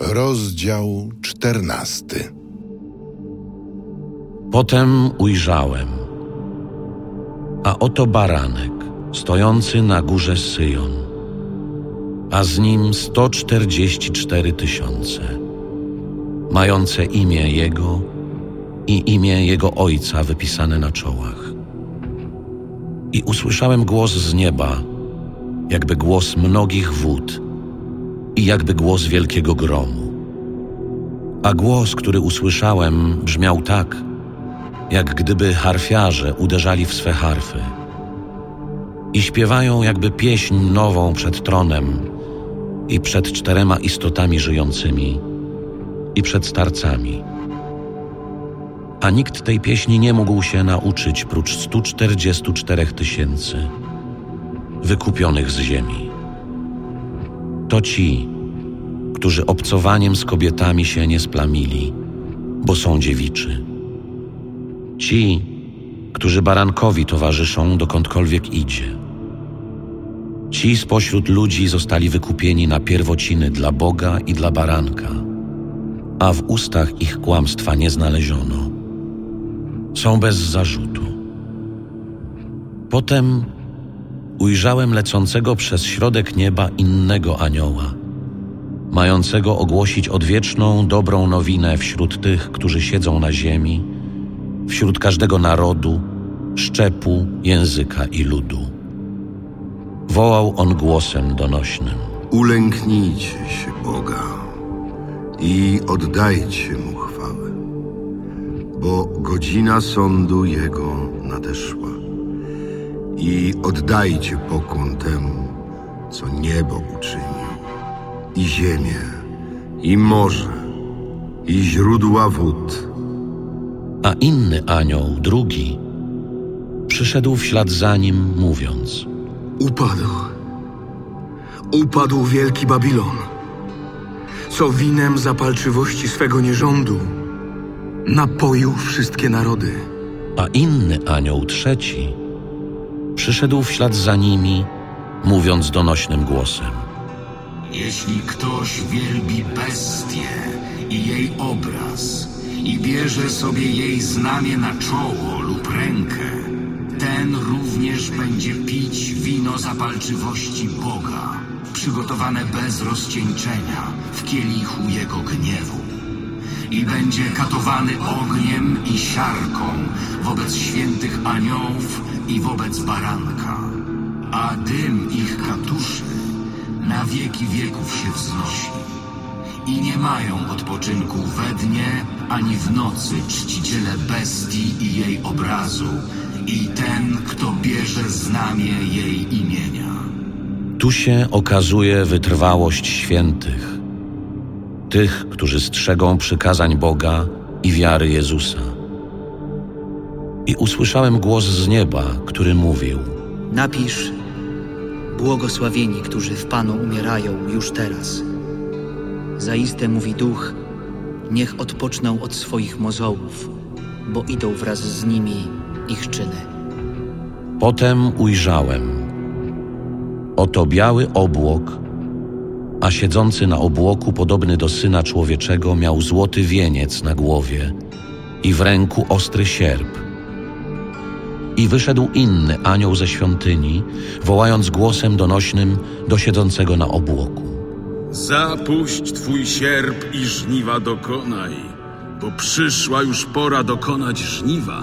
Rozdział czternasty. Potem ujrzałem, a oto baranek stojący na górze Syjon, a z nim sto czterdzieści cztery tysiące, mające imię Jego i imię Jego Ojca wypisane na czołach. I usłyszałem głos z nieba, jakby głos mnogich wód i jakby głos wielkiego gromu. A głos, który usłyszałem, brzmiał tak, jak gdyby harfiarze uderzali w swe harfy i śpiewają jakby pieśń nową przed tronem i przed czterema istotami żyjącymi i przed starcami. A nikt tej pieśni nie mógł się nauczyć prócz 144 tysięcy wykupionych z ziemi. To ci, którzy obcowaniem z kobietami się nie splamili, bo są dziewiczy. Ci, którzy barankowi towarzyszą dokądkolwiek idzie. Ci spośród ludzi zostali wykupieni na pierwociny dla Boga i dla baranka, a w ustach ich kłamstwa nie znaleziono. Są bez zarzutu. Potem ujrzałem lecącego przez środek nieba innego anioła, mającego ogłosić odwieczną, dobrą nowinę wśród tych, którzy siedzą na ziemi, wśród każdego narodu, szczepu, języka i ludu. Wołał on głosem donośnym. Ulęknijcie się Boga i oddajcie Mu chwałę, bo godzina sądu Jego nadeszła. I oddajcie pokłon temu, co niebo uczynił, i ziemię, i morze, i źródła wód, A inny anioł, drugi, przyszedł w ślad za nim, mówiąc: Upadł. Upadł wielki Babilon, co winem zapalczywości swego nierządu napoił wszystkie narody. A inny anioł, trzeci, przyszedł w ślad za nimi, mówiąc donośnym głosem: Jeśli ktoś wielbi bestię i jej obraz i bierze sobie jej znamię na czoło lub rękę, ten również będzie pić wino zapalczywości Boga, przygotowane bez rozcieńczenia w kielichu jego gniewu. I będzie katowany ogniem i siarką wobec świętych aniołów i wobec baranka, a dym ich katuszy na wieki wieków się wznosi. I nie mają odpoczynku we dnie ani w nocy czciciele bestii i jej obrazu i ten, kto bierze znamię jej imienia. Tu się okazuje wytrwałość świętych, tych, którzy strzegą przykazań Boga i wiary Jezusa. I usłyszałem głos z nieba, który mówił: Napisz, błogosławieni, którzy w Panu umierają już teraz. Zaiste mówi duch, niech odpoczną od swoich mozołów, bo idą wraz z nimi ich czyny. Potem ujrzałem. Oto biały obłok, a siedzący na obłoku, podobny do syna człowieczego, miał złoty wieniec na głowie i w ręku ostry sierp. I wyszedł inny anioł ze świątyni, wołając głosem donośnym do siedzącego na obłoku. Zapuść twój sierp i żniwa dokonaj, bo przyszła już pora dokonać żniwa,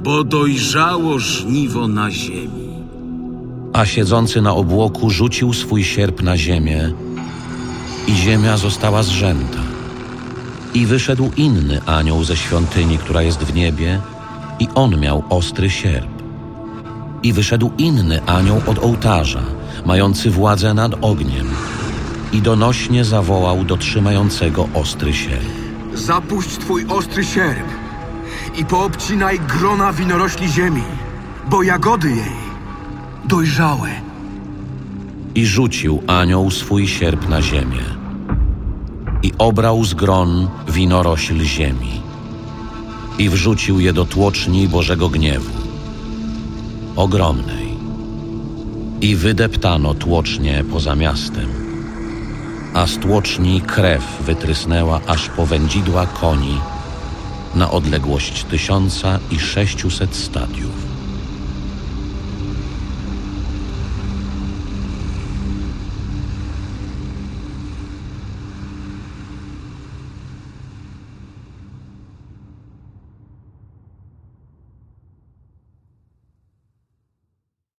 bo dojrzało żniwo na ziemi. A siedzący na obłoku rzucił swój sierp na ziemię i ziemia została zrzęta. I wyszedł inny anioł ze świątyni, która jest w niebie, i on miał ostry sierp. I wyszedł inny anioł od ołtarza, mający władzę nad ogniem, i donośnie zawołał do trzymającego ostry sierp. Zapuść twój ostry sierp i poobcinaj grona winorośli ziemi, bo jagody jej dojrzałe. I rzucił anioł swój sierp na ziemię. I obrał z gron winorośl ziemi. I wrzucił je do tłoczni Bożego gniewu. Ogromnej. I wydeptano tłocznie poza miastem. a z tłoczni krew wytrysnęła aż po wędzidła koni na odległość tysiąca i sześciuset stadiów.